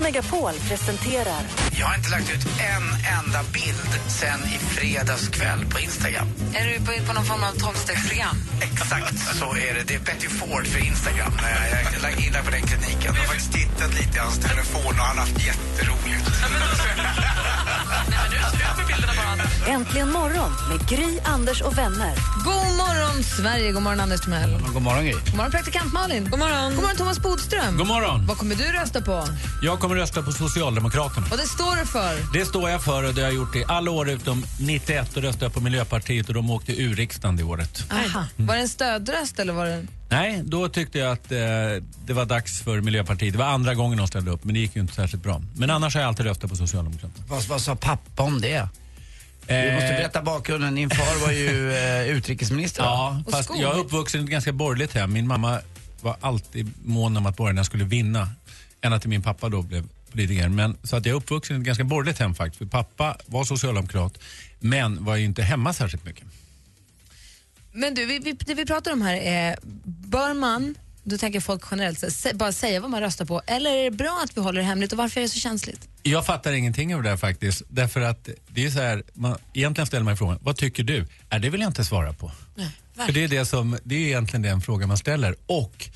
Megapol presenterar Jag har inte lagt ut en enda bild sen i fredags kväll på Instagram. Är du på, på någon form av tolvstegsprogram? Exakt så är det. Det är Betty Ford för Instagram. Jag, jag gillar på den kliniken. Jag har faktiskt tittat lite i hans telefon och han har haft jätteroligt. Äntligen morgon med Gry, Anders och vänner. God morgon, Sverige! God morgon, Anders Timell. God morgon, Gry. God morgon, praktikant Malin. God morgon, God morgon Thomas Bodström. God morgon. Vad kommer du rösta på? Jag kommer rösta på Socialdemokraterna. Och det står du för? Det står jag för och det har jag gjort i alla år utom 91 då röstade jag på Miljöpartiet och de åkte ur riksdagen det året. Aha. Var det en stödröst eller var det... Nej, då tyckte jag att eh, det var dags för Miljöpartiet. Det var andra gången de ställde upp men det gick ju inte särskilt bra. Men annars har jag alltid röstat på Socialdemokraterna. Vad, vad sa pappa om det? Du Eh, måste berätta bakgrunden. Din far var ju eh, utrikesminister. Ja, fast jag är uppvuxen i ett ganska borgerligt hem. Min mamma var alltid mån om att borgarna skulle vinna. Ända till min pappa då blev politiker. Men, så att jag är uppvuxen i ett ganska borgerligt hem faktiskt. För pappa var socialdemokrat men var ju inte hemma särskilt mycket. Men du, vi, vi, det vi pratar om här är, bör man, då tänker folk generellt, sä- bara säga vad man röstar på eller är det bra att vi håller det hemligt och varför är det så känsligt? Jag fattar ingenting av det här faktiskt. Därför att det är så här, man, egentligen ställer man frågan, vad tycker du? Äh, det vill jag inte svara på. För det är, det, som, det är egentligen den frågan man ställer. Och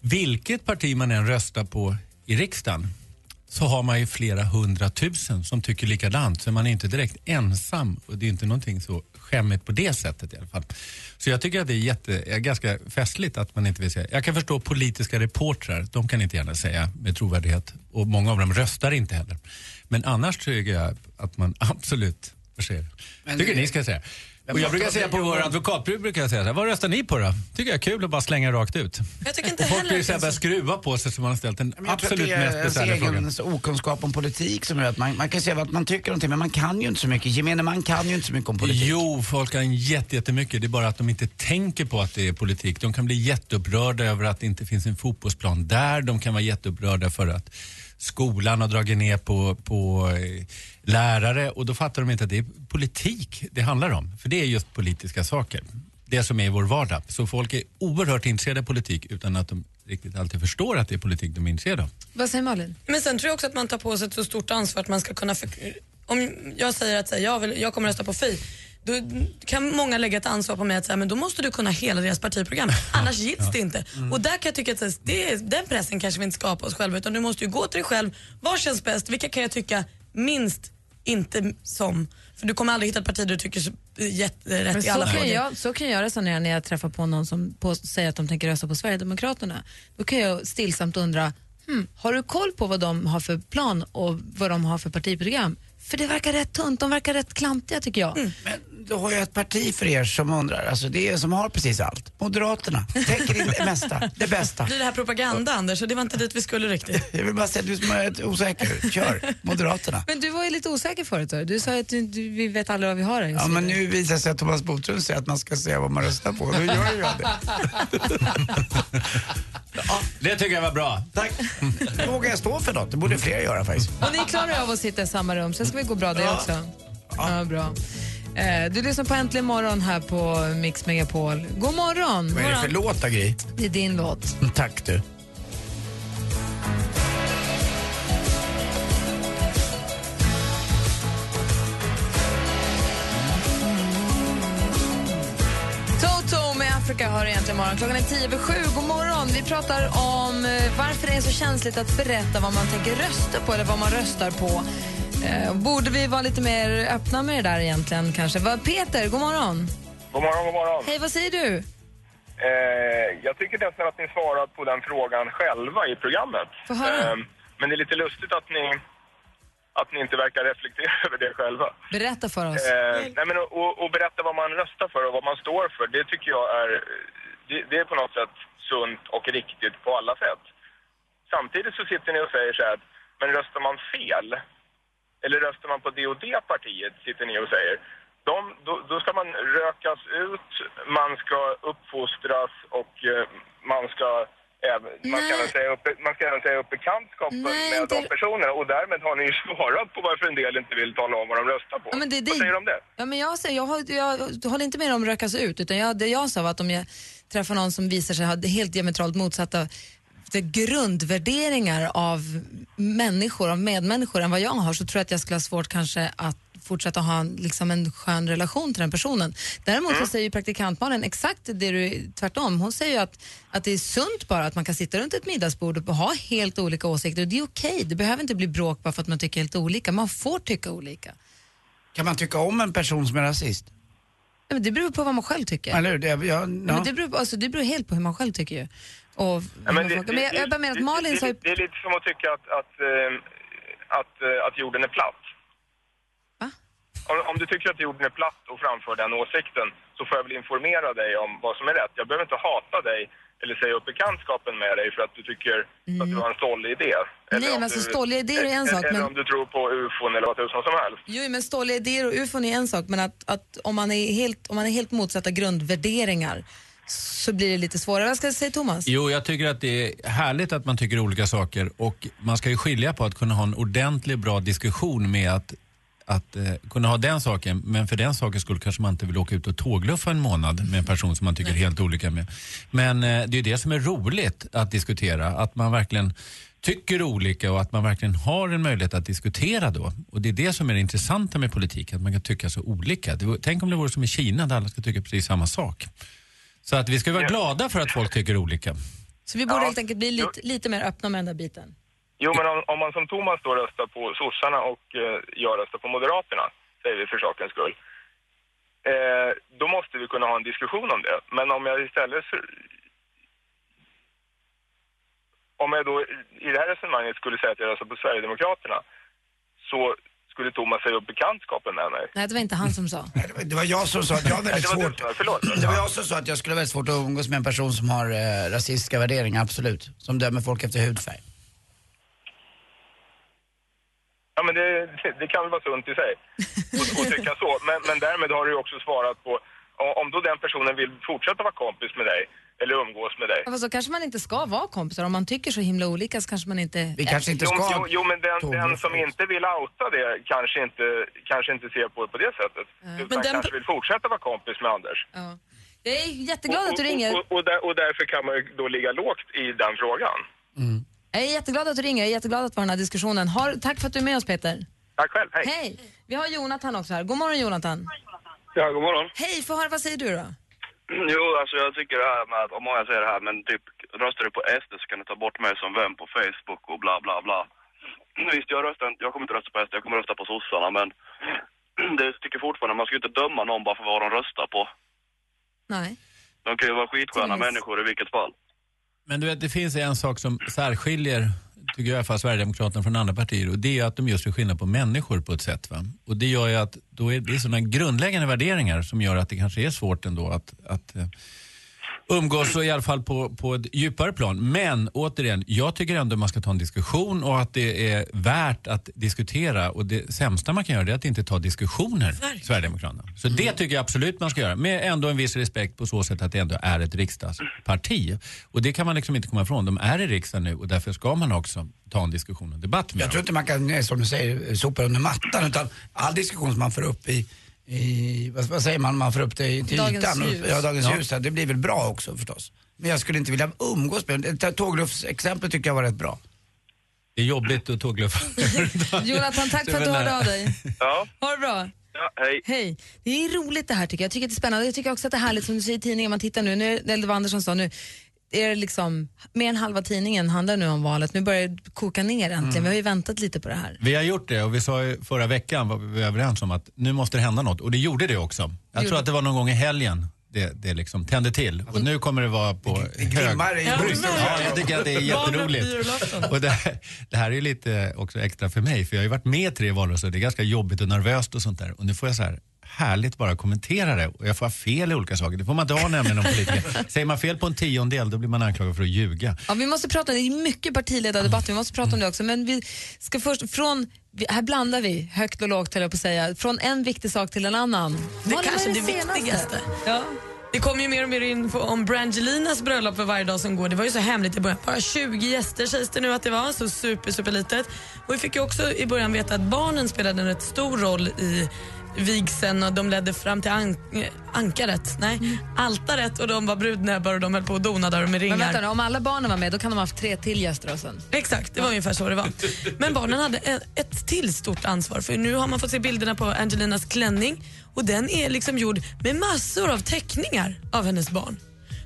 vilket parti man än röstar på i riksdagen så har man ju flera hundratusen som tycker likadant. Så man är inte direkt ensam och det är inte någonting så skämmigt på det sättet i alla fall. Så jag tycker att det är, jätte, ganska festligt att man inte vill säga. Jag kan förstå politiska reportrar, de kan inte gärna säga med trovärdighet och många av dem röstar inte heller. Men annars tycker jag att man absolut, vad säger tycker ni ska säga. Och jag brukar säga på vår advokatbruk brukar jag säga så här, vad röstar ni på då? Tycker jag är kul att bara slänga rakt ut. Jag tycker inte Folk heller blir att så här börjar skruva på sig som man har ställt den Men jag tror att absolut det är mest ens besvärliga frågan. egen okunskap om politik som gör att man, man kan säga vad man tycker om någonting men man kan ju inte så mycket. Gemene man kan ju inte så mycket om politik. Jo, folk kan jätte- jättemycket. Det är bara att de inte tänker på att det är politik. De kan bli jätteupprörda över att det inte finns en fotbollsplan där. De kan vara jätteupprörda för att skolan har dragit ner på, på eh, lärare och då fattar de inte att det är politik det handlar om. För det är just politiska saker. Det som är i vår vardag. Så folk är oerhört intresserade av politik utan att de riktigt alltid förstår att det är politik de är intresserade av. Vad säger Malin? Men sen tror jag också att man tar på sig ett så stort ansvar att man ska kunna... För, om jag säger att här, jag, vill, jag kommer rösta på Fi, då kan många lägga ett ansvar på mig att säga, men då måste du kunna hela deras partiprogram, annars gills det inte. Och där kan jag tycka att här, det, är- den pressen kanske vi inte skapar oss själva utan du måste ju gå till dig själv, vad känns bäst, vilka kan jag tycka minst inte som? För du kommer aldrig hitta ett parti du tycker så, jätterätt Men i alla så, kan frågor. jag, så kan jag resonera när jag träffar på någon som på, säger att de tänker rösta på Sverigedemokraterna. Då kan jag stillsamt undra, hmm, har du koll på vad de har för plan och vad de har för partiprogram? För det verkar rätt tunt, de verkar rätt klantiga tycker jag. Men du har ju ett parti för er som undrar, alltså det är som har precis allt. Moderaterna, täcker in det mesta, det bästa. Blir det här propaganda Anders det var inte dit vi skulle riktigt. Jag vill bara säga, du som är osäker, kör, Moderaterna. Men du var ju lite osäker förut, sa du. sa att du, du, vi vet aldrig vad vi har här. Ja men nu visar det sig att Thomas Bodström säger att man ska säga vad man röstar på, då gör jag det. Det tycker jag var bra. Tack. Nu vågar jag stå för något, det borde fler göra faktiskt. Och ni klarar av att sitta i samma rum, sen ska vi gå bra det också. Ja, bra. Eh, Du lyssnar på Äntligen morgon här på Mix Megapol. God morgon! Vad är det för låt Gry? Det är din låt. Tack du. Afrika hör egentligen morgon. Klockan är tio över sju. God morgon. Vi pratar om eh, varför det är så känsligt att berätta vad man tänker rösta på eller vad man röstar på. Eh, borde vi vara lite mer öppna med det där egentligen kanske? Va, Peter, god morgon. God morgon, god morgon. Hej, vad säger du? Eh, jag tycker nästan att ni svarat på den frågan själva i programmet. Eh, men det är lite lustigt att ni, att ni inte verkar reflektera över det själva. Berätta för oss. Eh, nej, men och, och berätta vad man röstar för och vad man står för, det tycker jag är, det, det är på något sätt sunt och riktigt på alla sätt. Samtidigt så sitter ni och säger så här, att, men röstar man fel, eller röstar man på det och det partiet, sitter ni och säger. De, då, då ska man rökas ut, man ska uppfostras och eh, man ska även, man ska, även säga upp, man ska även säga upp bekantskapen Nej, med inte- de personerna och därmed har ni ju svarat på varför en del inte vill tala om vad de röstar på. Ja, men det, det, Vad säger du om det? Ja, men jag, säger, jag, har, jag, håller inte med om rökas ut, utan jag, det jag sa var att om jag träffar någon som visar sig ha helt diametralt motsatta det grundvärderingar av människor, av medmänniskor än vad jag har så tror jag att jag skulle ha svårt kanske att fortsätta ha en, liksom en skön relation till den personen. Däremot så säger ju praktikantmannen exakt det du tvärtom. Hon säger ju att, att det är sunt bara att man kan sitta runt ett middagsbord och ha helt olika åsikter och det är okej. Det behöver inte bli bråk bara för att man tycker helt olika. Man får tycka olika. Kan man tycka om en person som är rasist? Ja, men det beror på vad man själv tycker. Eller? Det, ja. Men det, beror, alltså, det beror helt på hur man själv tycker ju. Och, Ja, men, det, men jag, jag bara menar att Malin sa ju... det, är lite som att tycka att, att, eh, att, eh, att jorden är platt. Va? Om, om du tycker att jorden är platt och framför den åsikten så får jag väl informera dig om vad som är rätt. Jag behöver inte hata dig eller säga upp bekantskapen med dig för att du tycker att du har en stålig idé. Eller Mm. Nej, men alltså, du- ståliga idéer är en sak, Eller men- om du tror på ufon eller vad tusan som helst. Jo, men ståliga idéer och ufon är en sak, men att, att om, man är helt, om man är helt motsatta grundvärderingar så blir det lite svårare. Vad ska jag säga Thomas? Jo, jag tycker att det är härligt att man tycker olika saker och man ska ju skilja på att kunna ha en ordentlig bra diskussion med att, att eh, kunna ha den saken, men för den sakens skull kanske man inte vill åka ut och tågluffa en månad med en person som man tycker helt olika med. Men eh, det är ju det som är roligt att diskutera, att man verkligen tycker olika och att man verkligen har en möjlighet att diskutera då. Och det är det som är det intressanta med politik, att man kan tycka så olika. Vore- tänk om det vore som i Kina där alla ska tycka precis samma sak. Så att vi ska vara glada för att folk tycker olika. Så vi borde Ja. helt enkelt bli lite, lite mer öppna med den där biten. Jo, men om, om man som Thomas då röstar på sossarna och eh, jag röstar på Moderaterna, säger vi för sakens skull, eh, då måste vi kunna ha en diskussion om det. Men om jag istället... för- Om jag då i- i det här resonemanget skulle säga att jag röstar på Sverigedemokraterna så skulle Thomas säga upp bekantskapen med mig. Nej, det var inte han som sa. Nej, det var- Det var jag som sa att jag har väldigt det var du svårt... som förlåt. Det var jag som sa att jag skulle ha väldigt svårt att umgås med en person som har eh, rasistiska värderingar, absolut. Som dömer folk efter hudfärg. Ja, men det, det, kan väl vara sunt i sig att att tycka så. Men, men därmed har du ju också svarat på om då den personen vill fortsätta vara kompis med dig eller umgås med dig. Ja, så kanske man inte ska vara kompisar. Om man tycker så himla olika så kanske man inte... Vi kanske inte ska... jo, jo men den, den som inte vill outa det kanske inte, kanske inte ser på det på det sättet. Utan Men den- kanske vill fortsätta vara kompis med Anders. Ja. Jag är jätteglad att du ringer. Och, och, och, där, och därför kan man ju då ligga lågt i den frågan. Jag är jätteglad att du ringer. Jag är jätteglad att vara i den här diskussionen. Har, tack för att du är med oss Peter. Tack själv, hej. Hej! Vi har Jonathan också här. God morgon Jonathan. Ja, god morgon. Hej, få höra, vad säger du då? Jo, alltså jag tycker det här med att, om många säger det här, men typ röstar du på SD så kan du ta bort mig som vän på Facebook och bla bla bla. Visst, jag röstar inte, jag kommer inte rösta på SD, jag kommer rösta på sossarna, men det tycker fortfarande, man ska ju inte döma någon bara för vad de röstar på. Nej. De kan ju vara skitsköna människor i vilket fall. Men du vet, det finns en sak som särskiljer, tycker jag i alla fall, Sverigedemokraterna från andra partier och det är att de just vill skillnad på människor på ett sätt. Va? Och det gör ju att då är det är sådana grundläggande värderingar som gör att det kanske är svårt ändå att, att eh, umgås och i alla fall på, på ett djupare plan. Men återigen, jag tycker ändå man ska ta en diskussion och att det är värt att diskutera. Och det sämsta man kan göra är att inte ta diskussioner, Sverigedemokraterna. Så det tycker jag absolut man ska göra. Med ändå en viss respekt på så sätt att det ändå är ett riksdagsparti. Och det kan man liksom inte komma ifrån. De är i riksdagen nu och därför ska man också ta en diskussion och debatt med Jag dem. tror inte man kan, eh, som du säger, sopa under mattan utan all diskussion som man får upp i, i vad, vad säger man, man får upp det i- till Dagens ytan. ljus. Ja, dagens Ja. ljus. Det blir väl bra också förstås. Men jag skulle inte vilja umgås med det. Tågluffsexemplet tycker jag var rätt bra. Det är jobbigt att tågluffa. Jonathan, tack för att du hörde av dig. Ja, Ha det bra. ja hej. Hej. Det är roligt det här tycker jag. Jag tycker att det är spännande. Jag tycker också att det är härligt som du säger i tidningen, man tittar nu, nu eller var Andersson sa nu, är det liksom, mer än halva tidningen handlar nu om valet. Nu börjar det koka ner äntligen. Vi har ju väntat lite på det här. Vi har gjort det och vi sa ju förra veckan var vi överens om att nu måste det hända något och det gjorde det också. Jag Gjorde- tror att det var någon gång i helgen det, det liksom tände till och nu kommer det vara på Det hög... glimmar i bröstet. Ja, jag tycker att det är jätteroligt. Och det, här- det här är ju lite också extra för mig för jag har ju varit med i tre valrörelser det är ganska jobbigt och nervöst och sånt där och nu får jag så här härligt bara kommentera det och jag får ha fel i olika saker. Det får man inte ha nämligen om politiker. Säger man fel på en tiondel då blir man anklagad för att ljuga. Ja, vi måste prata, det är mycket partiledardebatt, vi måste prata om det också. Men vi ska först, från, här blandar vi högt och lågt höll jag på att säga. Från en viktig sak till en annan. Det Malin, kanske vad det är senaste? viktigaste. Ja. Det kommer ju mer och mer info om Brangelinas bröllop för varje dag som går. Det var ju så hemligt i början. Bara 20 gäster sägs det nu att det var, så super, super litet. Och vi fick ju också i början veta att barnen spelade en rätt stor roll i vigseln och de ledde fram till an ankaret, nej, altaret och de var brudnäbbar och de höll på och donade där med ringar. Men vänta nu, om alla barnen var med då kan de ha haft tre till gäster och sen. Exakt, det var ungefär så det var. Men barnen hade ett, ett till stort ansvar för nu har man fått se bilderna på Angelinas klänning och den är liksom gjord med massor av teckningar av hennes barn.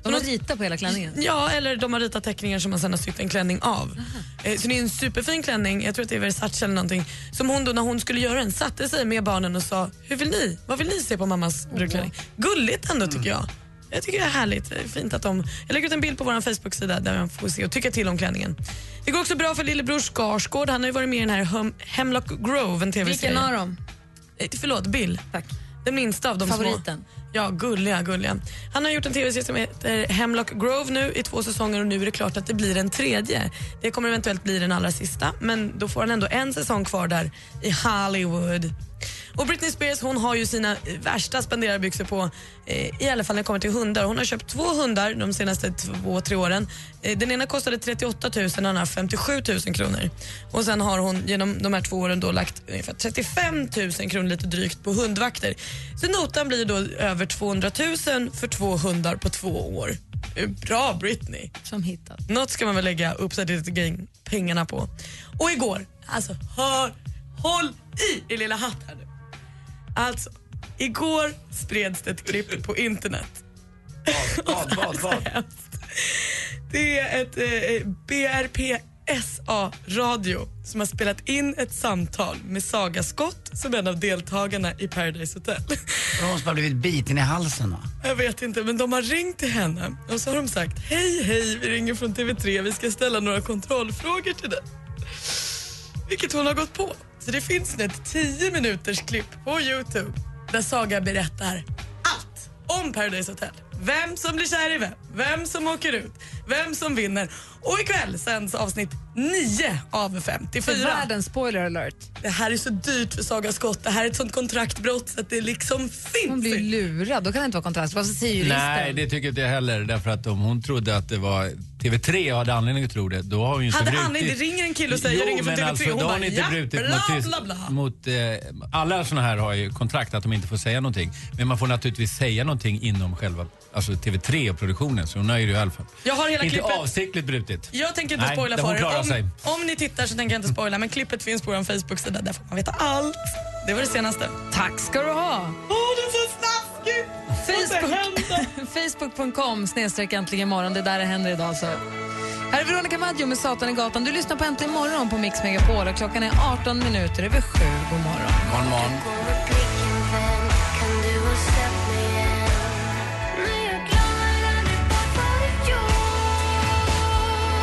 De har ritat på hela klänningen? Ja, eller de har ritat teckningar som man sen har sytt en klänning av. Eh, Så det är en superfin klänning, jag tror att det är Versace eller någonting, som hon då när hon skulle göra den satte sig med barnen och sa, hur vill ni? Vad vill ni se på mammas brudklänning? Gulligt ändå tycker jag. Jag tycker det är härligt. Fint att de... Jag lägger ut en bild på vår Facebook-sida där man får se och tycka till om klänningen. Det går också bra för lillebror Skarsgård. Han har ju varit med i den här Hem- Hemlock Grove, en tv-serie. Vilken av dem? Eh, Förlåt, Bill. Tack. Den minsta av de Favoriten. små. Ja, gulliga, gulliga. Han har gjort en tv-serie som heter Hemlock Grove nu i två säsonger och nu är det klart att det blir en tredje. Det kommer eventuellt bli den allra sista, men då får han ändå en säsong kvar där i Hollywood. Och Britney Spears hon har ju sina eh, värsta spenderarbyxor på, eh, i alla fall när det kommer till hundar. Hon har köpt två hundar de senaste två, tre åren. Eh, den ena kostade 38 000 och den andra 57 000 kronor. Och sen har hon genom de här två åren då lagt ungefär 35 000 kronor lite drygt på hundvakter. Så notan blir då över 200 000 för två hundar på två år. Bra Britney. Som hittat. Något ska man väl lägga Gang pengarna på. Och igår, alltså hör, håll i er lilla hatt här nu. Alltså, igår spreds det ett klipp på internet. Vad, vad, vad? Det är ett eh, BRPSA-radio som har spelat in ett samtal med Saga Skott som är en av deltagarna i Paradise Hotel. Hon som har blivit biten i halsen va? Jag vet inte, men de har ringt till henne och så har de sagt Hej, hej, vi ringer från TV3, vi ska ställa några kontrollfrågor till dig. Vilket hon har gått på. Så det finns nu ett 10 minuters klipp på Youtube där Saga berättar allt om Paradise Hotel. Vem som blir kär i vem, vem som åker ut, vem som vinner. Och ikväll sänds avsnitt 9 av 54. För världens spoiler alert. Det här är så dyrt för Saga Skott. Det här är ett sånt kontraktbrott så att det liksom finns Hon blir lurad, då kan det inte vara kontrakt. Vad säger juristen? Nej, det tycker inte jag heller. Därför att om hon trodde att det var TV3 och hade anledning att tro det, då har hon ju inte Hade brutit... anledning, det ringer en kille och säger Jo, jag ringer från men TV3 alltså, hon då har bara hon inte ja, brutit bla, mot, bla, bla. mot eh, alla såna här har ju kontrakt att de inte får säga någonting. Men man får naturligtvis säga någonting inom själva alltså TV3 och produktionen. Så hon har ju i alla fall Jag har hela inte klippet. avsiktligt brutit. Jag tänker inte Nej, spoila för er. sig. Om, om ni tittar så tänker jag inte spoila men klippet finns på vår Facebook-sida. Där får man veta allt. Det var det senaste. Tack ska du ha. Facebook.com snedstreck äntligen imorgon. Det är där det händer idag. Så. Här är Veronica Maggio med Satan i gatan. Du lyssnar på Äntligen morgon på Mix Megapol och klockan är 18 minuter över sju. God morgon. Morgon, morgon.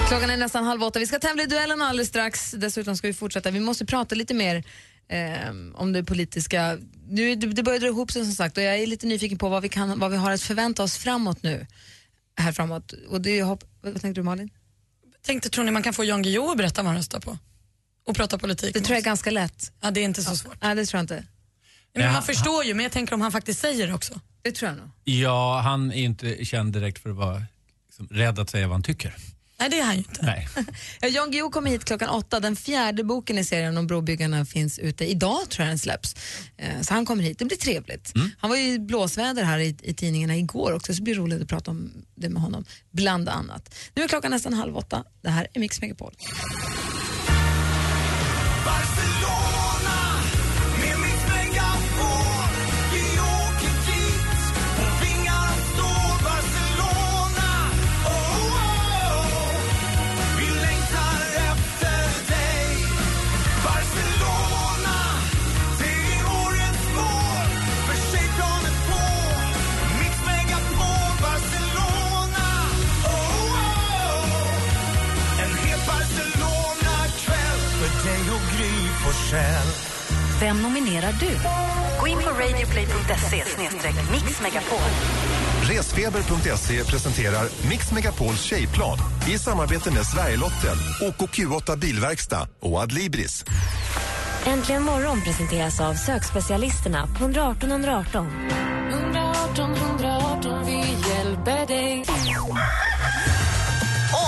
Klockan är nästan halv åtta. Vi ska tävla i duellen alldeles strax. Dessutom ska vi fortsätta. Vi måste prata lite mer eh, om det politiska. Nu, det, det börjar dra ihop sig som sagt och jag är lite nyfiken på vad vi, kan, vad vi har att förvänta oss framåt nu. Här framåt. Och det, hopp, vad tänkte du Malin? Tänkte, tror ni man kan få Jan Guillou att berätta vad han röstar på? Och prata politik Det tror jag är ganska lätt. Ja, det är inte så svårt. Nej, det tror jag inte. Men Ja, man förstår ju, men jag tänker om han faktiskt säger det också. Det tror jag nog. Ja, han är inte känd direkt för att vara liksom, rädd att säga vad han tycker. Nej, det är han ju inte. Nej. Ja, Jan Guillou kommer hit klockan åtta. Den fjärde boken i serien om brobyggarna finns ute. Idag tror jag den släpps. Eh, Så han kommer hit. Det blir trevligt. Han var ju i blåsväder här i, i tidningarna igår också, så det blir roligt att prata om det med honom, bland annat. Nu är klockan nästan halv åtta. Det här är Mix Megapol. Vem nominerar du? Gå in på radioplay.se mixmegapol. Resfeber.se presenterar Mix Megapols tjejplan i samarbete med Sverigelotten, OKQ8 Bilverkstad och Adlibris. Äntligen morgon presenteras av sökspecialisterna på 118 118. 118 118, vi hjälper dig.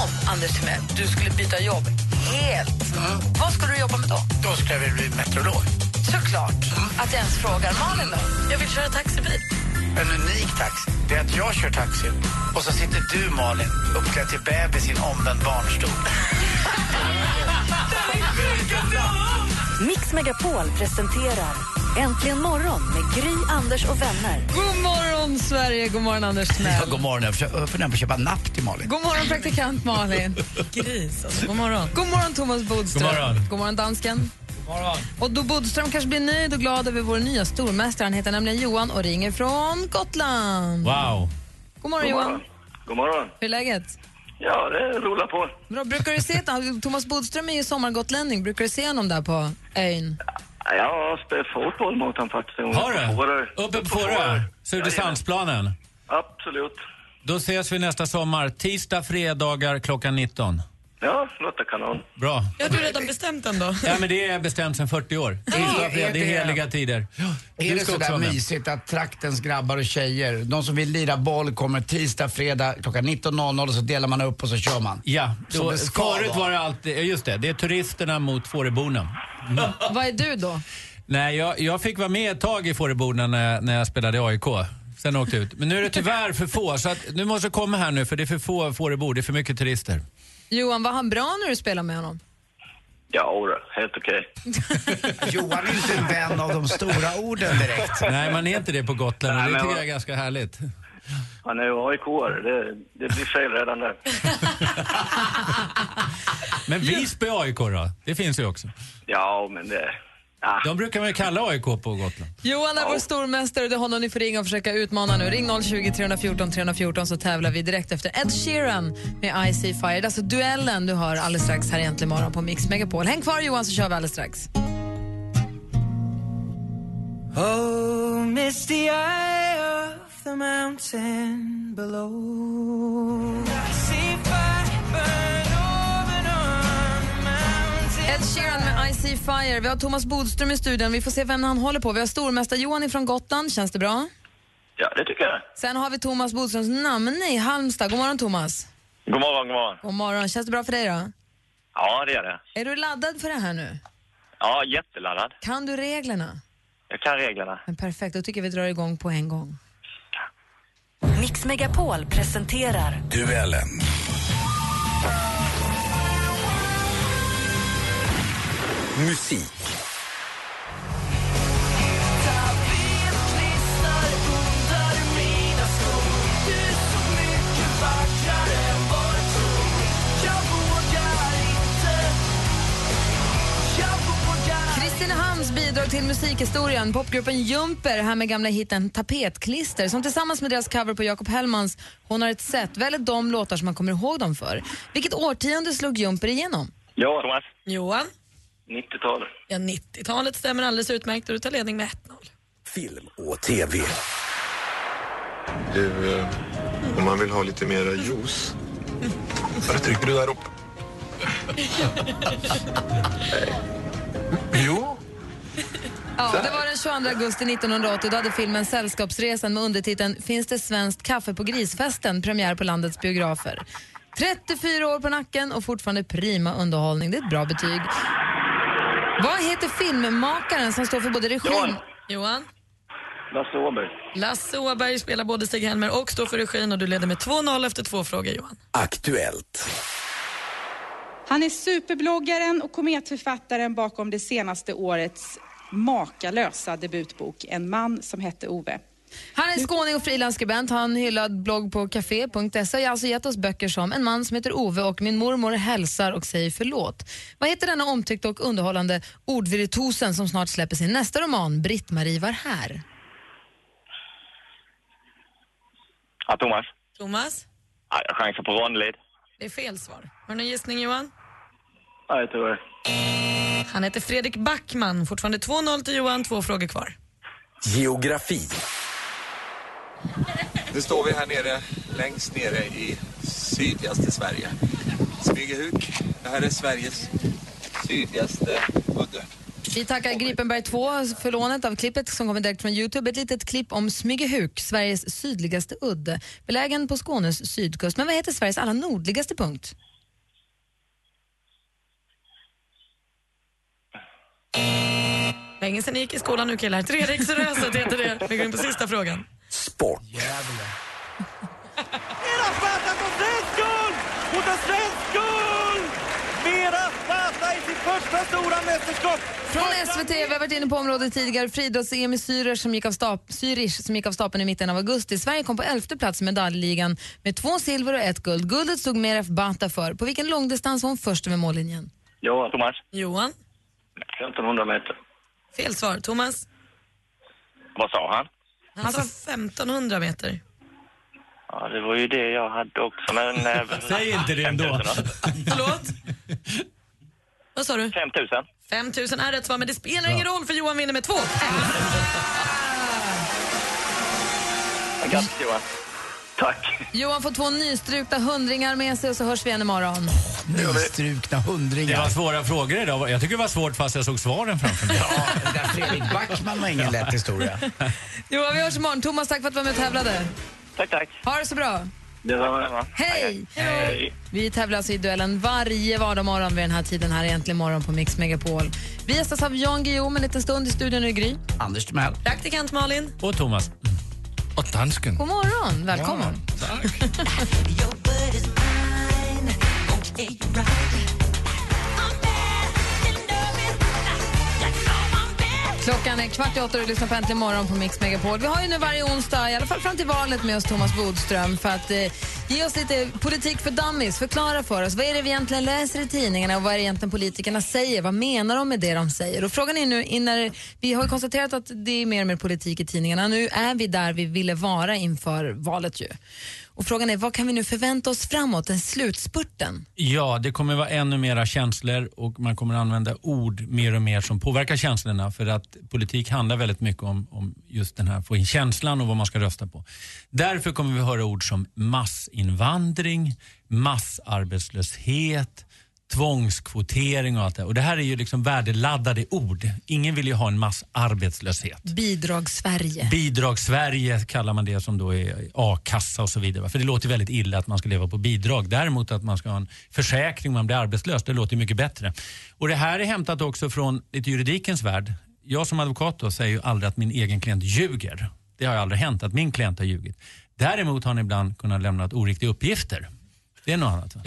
Om, Anders Timell, du skulle byta jobb helt, vad skulle du jobba med då? Då skulle jag bli meteorolog. Såklart. Att jag ens frågar. Malin då? Jag vill köra taxibil. En unik taxi, det är att jag kör taxi och så sitter du Malin uppklädd till bebis i en omvänd barnstol. Mix Megapol presenterar Äntligen morgon med Gry, Anders och vänner. God morgon, Sverige! God morgon, Anders Timell. Ja, god morgon, jag funderar på att köpa napp till Malin. God morgon, praktikant Malin. Gris, alltså. God morgon. God morgon, Thomas Bodström. God morgon. God morgon, dansken. Och då Bodström kanske blir nöjd och glad över vår nya stormästare. Han heter nämligen Johan och ringer från Gotland. Wow. God morgon, Johan. God morgon. Hur är läget? Ja, det rullar på. Bra. Brukar du se Thomas Bodström är ju sommargotlänning. Brukar du se honom där på ön? Jag har spelat fotboll mot honom faktiskt. Har du? Uppe på Fårö? Sudesandsplanen? Absolut. Då ses vi nästa sommar. Tisdag, fredagar klockan 19. Ja, låter kanon. Bra. Ja, du redan bestämt den då? Ja, men det är bestämt sedan 40 år. Tisdag, fredag, det är heliga tider. Är det sådär mysigt att traktens grabbar och tjejer, de som vill lira boll kommer tisdag, fredag klockan 19.00 och så delar man upp och så kör man? Ja, ska förut vara. var det alltid, just det, det är turisterna mot Fåröborna. Mm. Vad är du då? Nej, jag, jag fick vara med ett tag i Fåröborna när, när jag spelade i AIK. Sen åkte jag ut. Men nu är det tyvärr för få, så att du måste komma här nu för det är för få Fåröbor, det är för mycket turister. Johan, var han bra när du spelade med honom? Ja, helt okej. Johan är inte en vän av de stora orden direkt. Nej, man är inte det på Gotland och Nej, det men tycker vad- jag är ganska härligt. Han är ju aik det, det blir fel redan där. Men Visby AIK då? Det finns ju också. Ja, men det... De brukar man ju kalla AIK på Gotland. Johan är vår stormästare det är honom ni får ringa och försöka utmana nu. Ring 020 314 314 så tävlar vi direkt efter Ed Sheeran med I See Fire. Det är alltså duellen du hör alldeles strax här egentligen morgon på Mix Megapol. Häng kvar Johan så kör vi alldeles strax. Oh, misty eye of the mountain below. Sheeran med I See Fire. Vi har Thomas Bodström i studion. Vi får se vem han håller på. Vi har stormästare Johan ifrån Gotland. Känns det bra? Ja, det tycker jag. Sen har vi Thomas Bodströms namne i Halmstad. God morgon Thomas. God morgon, god morgon. God morgon. Känns det bra för dig då? Ja, det är det. Är du laddad för det här nu? Ja, jätteladdad. Kan du reglerna? Jag kan reglerna. Men perfekt, då tycker jag vi drar igång på en gång. Mix Megapol presenterar Duellen. Musik. Kristinehamns bidrag till musikhistorien. Popgruppen Jumper här med gamla hiten Tapetklister som tillsammans med deras cover på Jakob Hellmans Hon har ett sätt väljer de låtar som man kommer ihåg dem för. Vilket årtionde slog Jumper igenom? Thomas. Johan? 90-talet. Ja, 90-talet stämmer alldeles utmärkt och du tar ledning med 1-0. Film och TV. Du, eh, om man vill ha lite mera juice. Varför trycker du där uppe? Jo. Ja, det var den 22 augusti 1980. Då hade filmen Sällskapsresan med undertiteln Finns det svenskt kaffe på grisfesten? Premiär på landets biografer. 34 år på nacken och fortfarande prima underhållning. Det är ett bra betyg. Vad heter filmmakaren som står för både regin... Johan. Johan? Lasse Åberg. Lasse Åberg spelar både Stig-Helmer och står för regin och du leder med 2-0 efter två frågor Johan. Aktuellt. Han är superbloggaren och kometförfattaren bakom det senaste årets makalösa debutbok En man som hette Ove. Han är skåning och frilansskribent. Han hyllad blogg på café.se och har alltså gett oss böcker som En man som heter Ove och Min mormor hälsar och säger förlåt. Vad heter denna omtyckta och underhållande ordvirtuosen som snart släpper sin nästa roman Britt-Marie var här? Ja, Thomas. Thomas? Ja, jag chansar på Ronlid. Det är fel svar. Har du någon gissning Johan? Nej, tyvärr. Han heter Fredrik Backman. Fortfarande 2-0 till Johan, två frågor kvar. Geografi. Nu står vi här nere, längst nere i sydligaste Sverige. Smygehuk. Det här är Sveriges sydligaste udde. Vi tackar Gripenberg 2 för lånet av klippet som kommer direkt från Youtube. Ett litet klipp om Smygehuk, Sveriges sydligaste udde. Belägen på Skånes sydkust. Men vad heter Sveriges allra nordligaste punkt? Länge sedan ni gick i skolan nu killar. Treriksröset heter det. Vi går in på sista frågan. Sport. Mera Sparta på svensk guld! Mot en svensk guld! Mera Sparta i sitt första stora mästerskap! Från SVT, vi har varit inne på området tidigare. Friidrotts-EM i Zürich som, gick av stap- Zürich som gick av stapeln i mitten av augusti. Sverige kom på elfte plats i medaljligan med två silver och ett guld. Guldet stod Meraf Bata för. På vilken långdistans var hon först över mållinjen? Johan. Thomas. Johan? 1500 meter. Fel svar. Thomas? Vad sa han? Han sa 1500 meter. Ja, det var ju det jag hade också, men... eh, Säg inte det ändå. Förlåt? Vad sa du? 5000. 5000 är rätt svar, men det spelar ingen roll för Johan vinner med två. Grattis Johan. Tack. Johan får två nystrukna hundringar med sig och så hörs vi igen imorgon. Nystrukna hundringar. Det var svåra frågor idag. Jag tycker det var svårt fast jag såg svaren framför mig. Ja, där Fredrik Backman var ingen lätt historia. Johan, vi hörs imorgon. Thomas, tack för att du var med och tävlade. Tack, tack. Ha det så bra. Detsamma. Hej! Hej. Vi tävlar alltså i duellen varje vardagsmorgon vid den här tiden här egentligen morgon på Mix Megapol. Vi gästas av Jan Guillou en liten stund i studion i Gry. Anders Timell. Praktikant Malin. Och Thomas. Och dansken. God morgon, välkommen. Klockan är kvart i åtta och du lyssnar på Äntligen morgon på Mix Megapol. Vi har ju nu varje onsdag, i alla fall fram till valet, med oss Thomas Bodström för att eh, ge oss lite politik för dummies. Förklara för oss, vad är det vi egentligen läser i tidningarna och vad är det egentligen politikerna säger? Vad menar de med det de säger? Och frågan är nu, innan, vi har ju konstaterat att det är mer och mer politik i tidningarna. Nu är vi där vi ville vara inför valet ju. Och frågan är, vad kan vi nu förvänta oss framåt, den slutspurten? Ja, det kommer vara ännu mera känslor och man kommer använda ord mer och mer som påverkar känslorna för att politik handlar väldigt mycket om, om just den här, få in känslan och vad man ska rösta på. Därför kommer vi höra ord som massinvandring, massarbetslöshet, tvångskvotering och allt det Och det här är ju liksom värdeladdade ord. Ingen vill ju ha en massarbetslöshet. Bidrag-Sverige. Bidrag-Sverige kallar man det som då är a-kassa och så vidare. För det låter väldigt illa att man ska leva på bidrag. Däremot att man ska ha en försäkring om man blir arbetslös, det låter mycket bättre. Och det här är hämtat också från lite juridikens värld. Jag som advokat då säger ju aldrig att min egen klient ljuger. Det har ju aldrig hänt att min klient har ljugit. Däremot har han ibland kunnat lämna oriktiga uppgifter. Det är något annat. Va?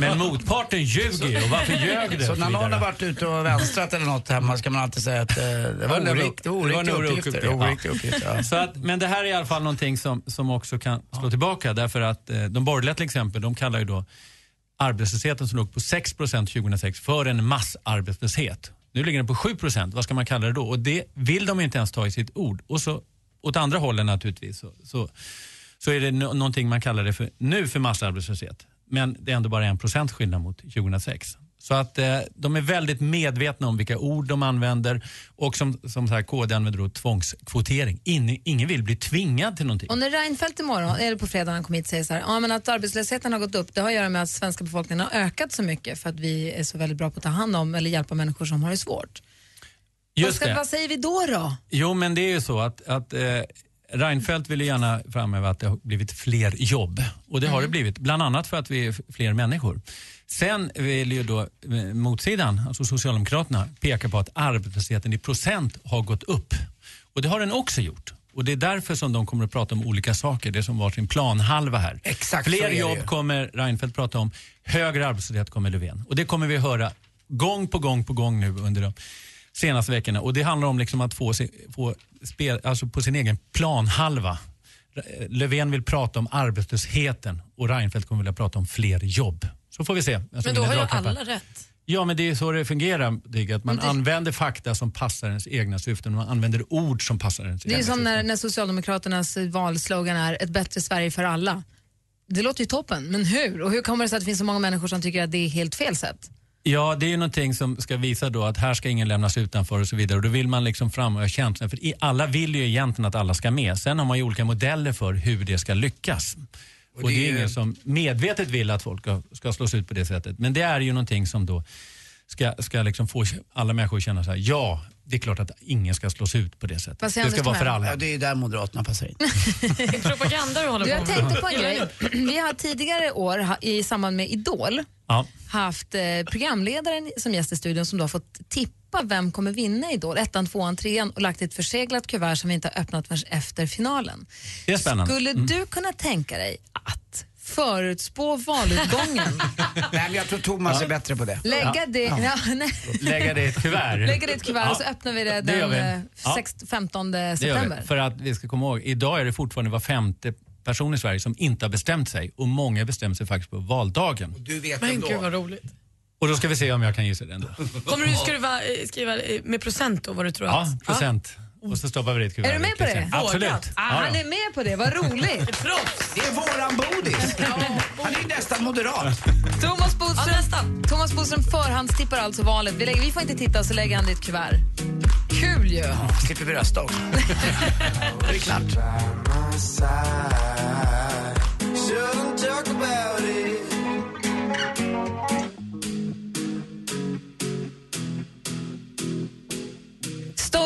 Men motparten ljuger ju och varför ljög det? Så när någon har varit ute och vänstrat eller något hemma ska man alltid säga att eh, det var oriktiga oriktig uppgifter. Oriktiga uppgifter, ja. Så att, men det här är i alla fall någonting som, som också kan slå tillbaka därför att eh, de borgerliga till exempel, de kallar ju då arbetslösheten som låg på 6% 2006 för en massarbetslöshet. Nu ligger den på 7% Vad ska man kalla det då? Och det vill de inte ens ta i sitt ord. Och så åt andra hållet naturligtvis så, så, så är det no någonting man kallar det för nu för massarbetslöshet. Men det är ändå bara en procent skillnad mot 2006. Så att eh, de är väldigt medvetna om vilka ord de använder och som, som så här, KD använder då tvångskvotering. In, ingen vill bli tvingad till någonting. Och när Reinfeldt imorgon, eller på fredag han kom hit säger så här, ja, men att arbetslösheten har gått upp, det har att göra med att svenska befolkningen har ökat så mycket för att vi är så väldigt bra på att ta hand om eller hjälpa människor som har det svårt. Vad, Just ska, det. vad säger vi då då? Jo, men det är ju så att, att eh, Reinfeldt vill ju gärna framhäva att det har blivit fler jobb. Och det har det blivit, bland annat för att vi är fler människor. Sen vill ju då eh, motsidan, alltså Socialdemokraterna, peka på att arbetslösheten i procent har gått upp. Och det har den också gjort. Och det är därför som de kommer att prata om olika saker, det som var sin planhalva här. Exakt är Fler jobb kommer Reinfeldt prata om, högre arbetslöshet kommer Löfven. Och det kommer vi höra gång på gång på gång nu under de senaste veckorna. Och det handlar om liksom att få, få spel, alltså på sin egen planhalva. Löfven vill prata om arbetslösheten och Reinfeldt kommer vilja prata om fler jobb. Så får vi se. Alltså, Men då har ju alla rätt. Ja, men det är så det fungerar. Digga, att man det- använder fakta som passar ens egna syften. Man använder ord som passar ens Det är ju egna som syften. när, när Socialdemokraternas valslogan är ett bättre Sverige för alla. Det låter ju toppen, men hur? Och hur kommer det sig att det finns så många människor som tycker att det är helt fel sätt? Ja, det är ju någonting som ska visa då att här ska ingen lämnas utanför och så vidare. Och då vill man liksom framhäva känslan. För alla vill ju egentligen att alla ska med. Sen har man ju olika modeller för hur det ska lyckas. Och, det det, är ingen som medvetet vill att folk ska, ska slås ut på det sättet. Men det är ju någonting som då ska, ska liksom få alla människor att känna så här, ja, det är klart att ingen ska slås ut på det sättet. Det ska vara för alla. Ja, det är där Moderaterna passar in. Propaganda du håller Du, på jag med. tänkte på en grej. Vi har tidigare år i samband med Idol Ja. haft eh, programledaren som gäst i studion som då har fått tippa vem kommer vinna Idol, ettan, tvåan, trean och lagt ett förseglat kuvert som vi inte har öppnat förrän efter finalen. Det är spännande. Skulle Mm. du kunna tänka dig förutspå valutgången, Nej, men jag tror Thomas är bättre på det. lägga, det, ja. nej. Lägga det i ett kuvert. lägga det i ett kuvert Ja. och så öppnar vi det Det den vi. eh, Ja. sex- 15 Det gör september? vi. För att vi ska komma ihåg, idag är det fortfarande var femte person i Sverige som inte har bestämt sig och många bestämmer sig faktiskt på valdagen. Du vet Men ändå. gud vad roligt. Och då ska vi se om jag kan gissa det ändå. Kommer du skriva, eh, skriva eh, med procent då vad du tror Ja, att... procent. Och så stoppar vi det i ett kuvert. Är du med på det? Absolut. Ah, Ja, han ja. är med på det, vad roligt. Det är våran Bodis. Han är nästan moderat. Thomas Bodström, Thomas Bodström förhandstippar alltså valet. Vi, lägger, vi får inte titta så lägger han det i ett kuvert. Kul ju! slipper vi rösta också. det är klart.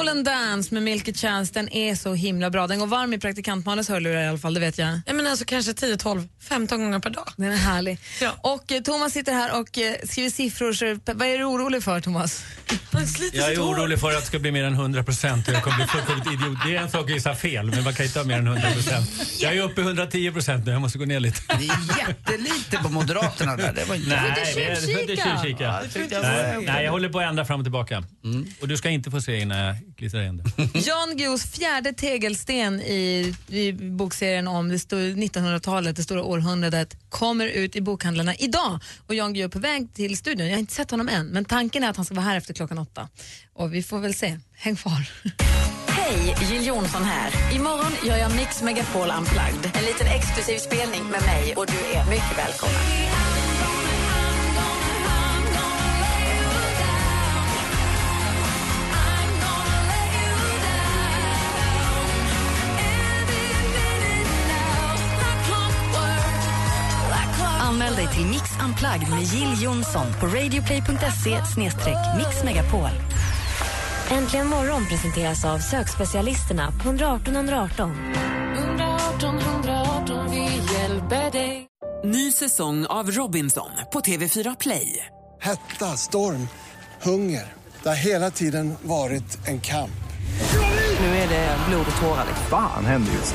Stolen Dance med Milky Chance, den är så himla bra. Den går varm i praktikantmanus hörlurar i alla fall, det vet jag. Ja, men alltså kanske 10, 12, 15 gånger per dag. Den är härlig. Och eh, Thomas sitter här och eh, skriver siffror. Så, vad är du orolig för Thomas? Jag är orolig för att det ska bli mer än 100 procent och jag kommer bli fullkomligt idiot. Det är en sak att gissa fel, men man kan inte ha mer än 100 procent. Jag är uppe i 110 procent nu, jag måste gå ner lite. Det är jättelite på Moderaterna där. Det var inte... Nej, det är- tjuvkika. Ja, det tyckte jag Nej, nej, jag håller på att ändra fram och tillbaka. Och du ska inte få se innan jag klistrar in det. Jan Guillous fjärde tegelsten i, i bokserien om det stor- 1900-talet, det stora århundradet, kommer ut i bokhandlarna idag. Och Jan Guillou är på väg till studion. Jag har inte sett honom än, men tanken är att han ska vara här efter klockan åtta. Och vi får väl se. Häng kvar. Hej, Jill Johnson här. Imorgon gör jag Mix Megapol Unplugged. En liten exklusiv spelning med mig och du är mycket välkommen. Anmäl dig till Mix Unplugged med Jill Johnson på radioplay.se mixmegapol. Äntligen morgon presenteras av sökspecialisterna på 118 118. 118 118, vi hjälper dig. Ny säsong av Robinson på TV4 Play. Hetta, storm, hunger. Det har hela tiden varit en kamp. Nu är det blod och tårar. Fan händer just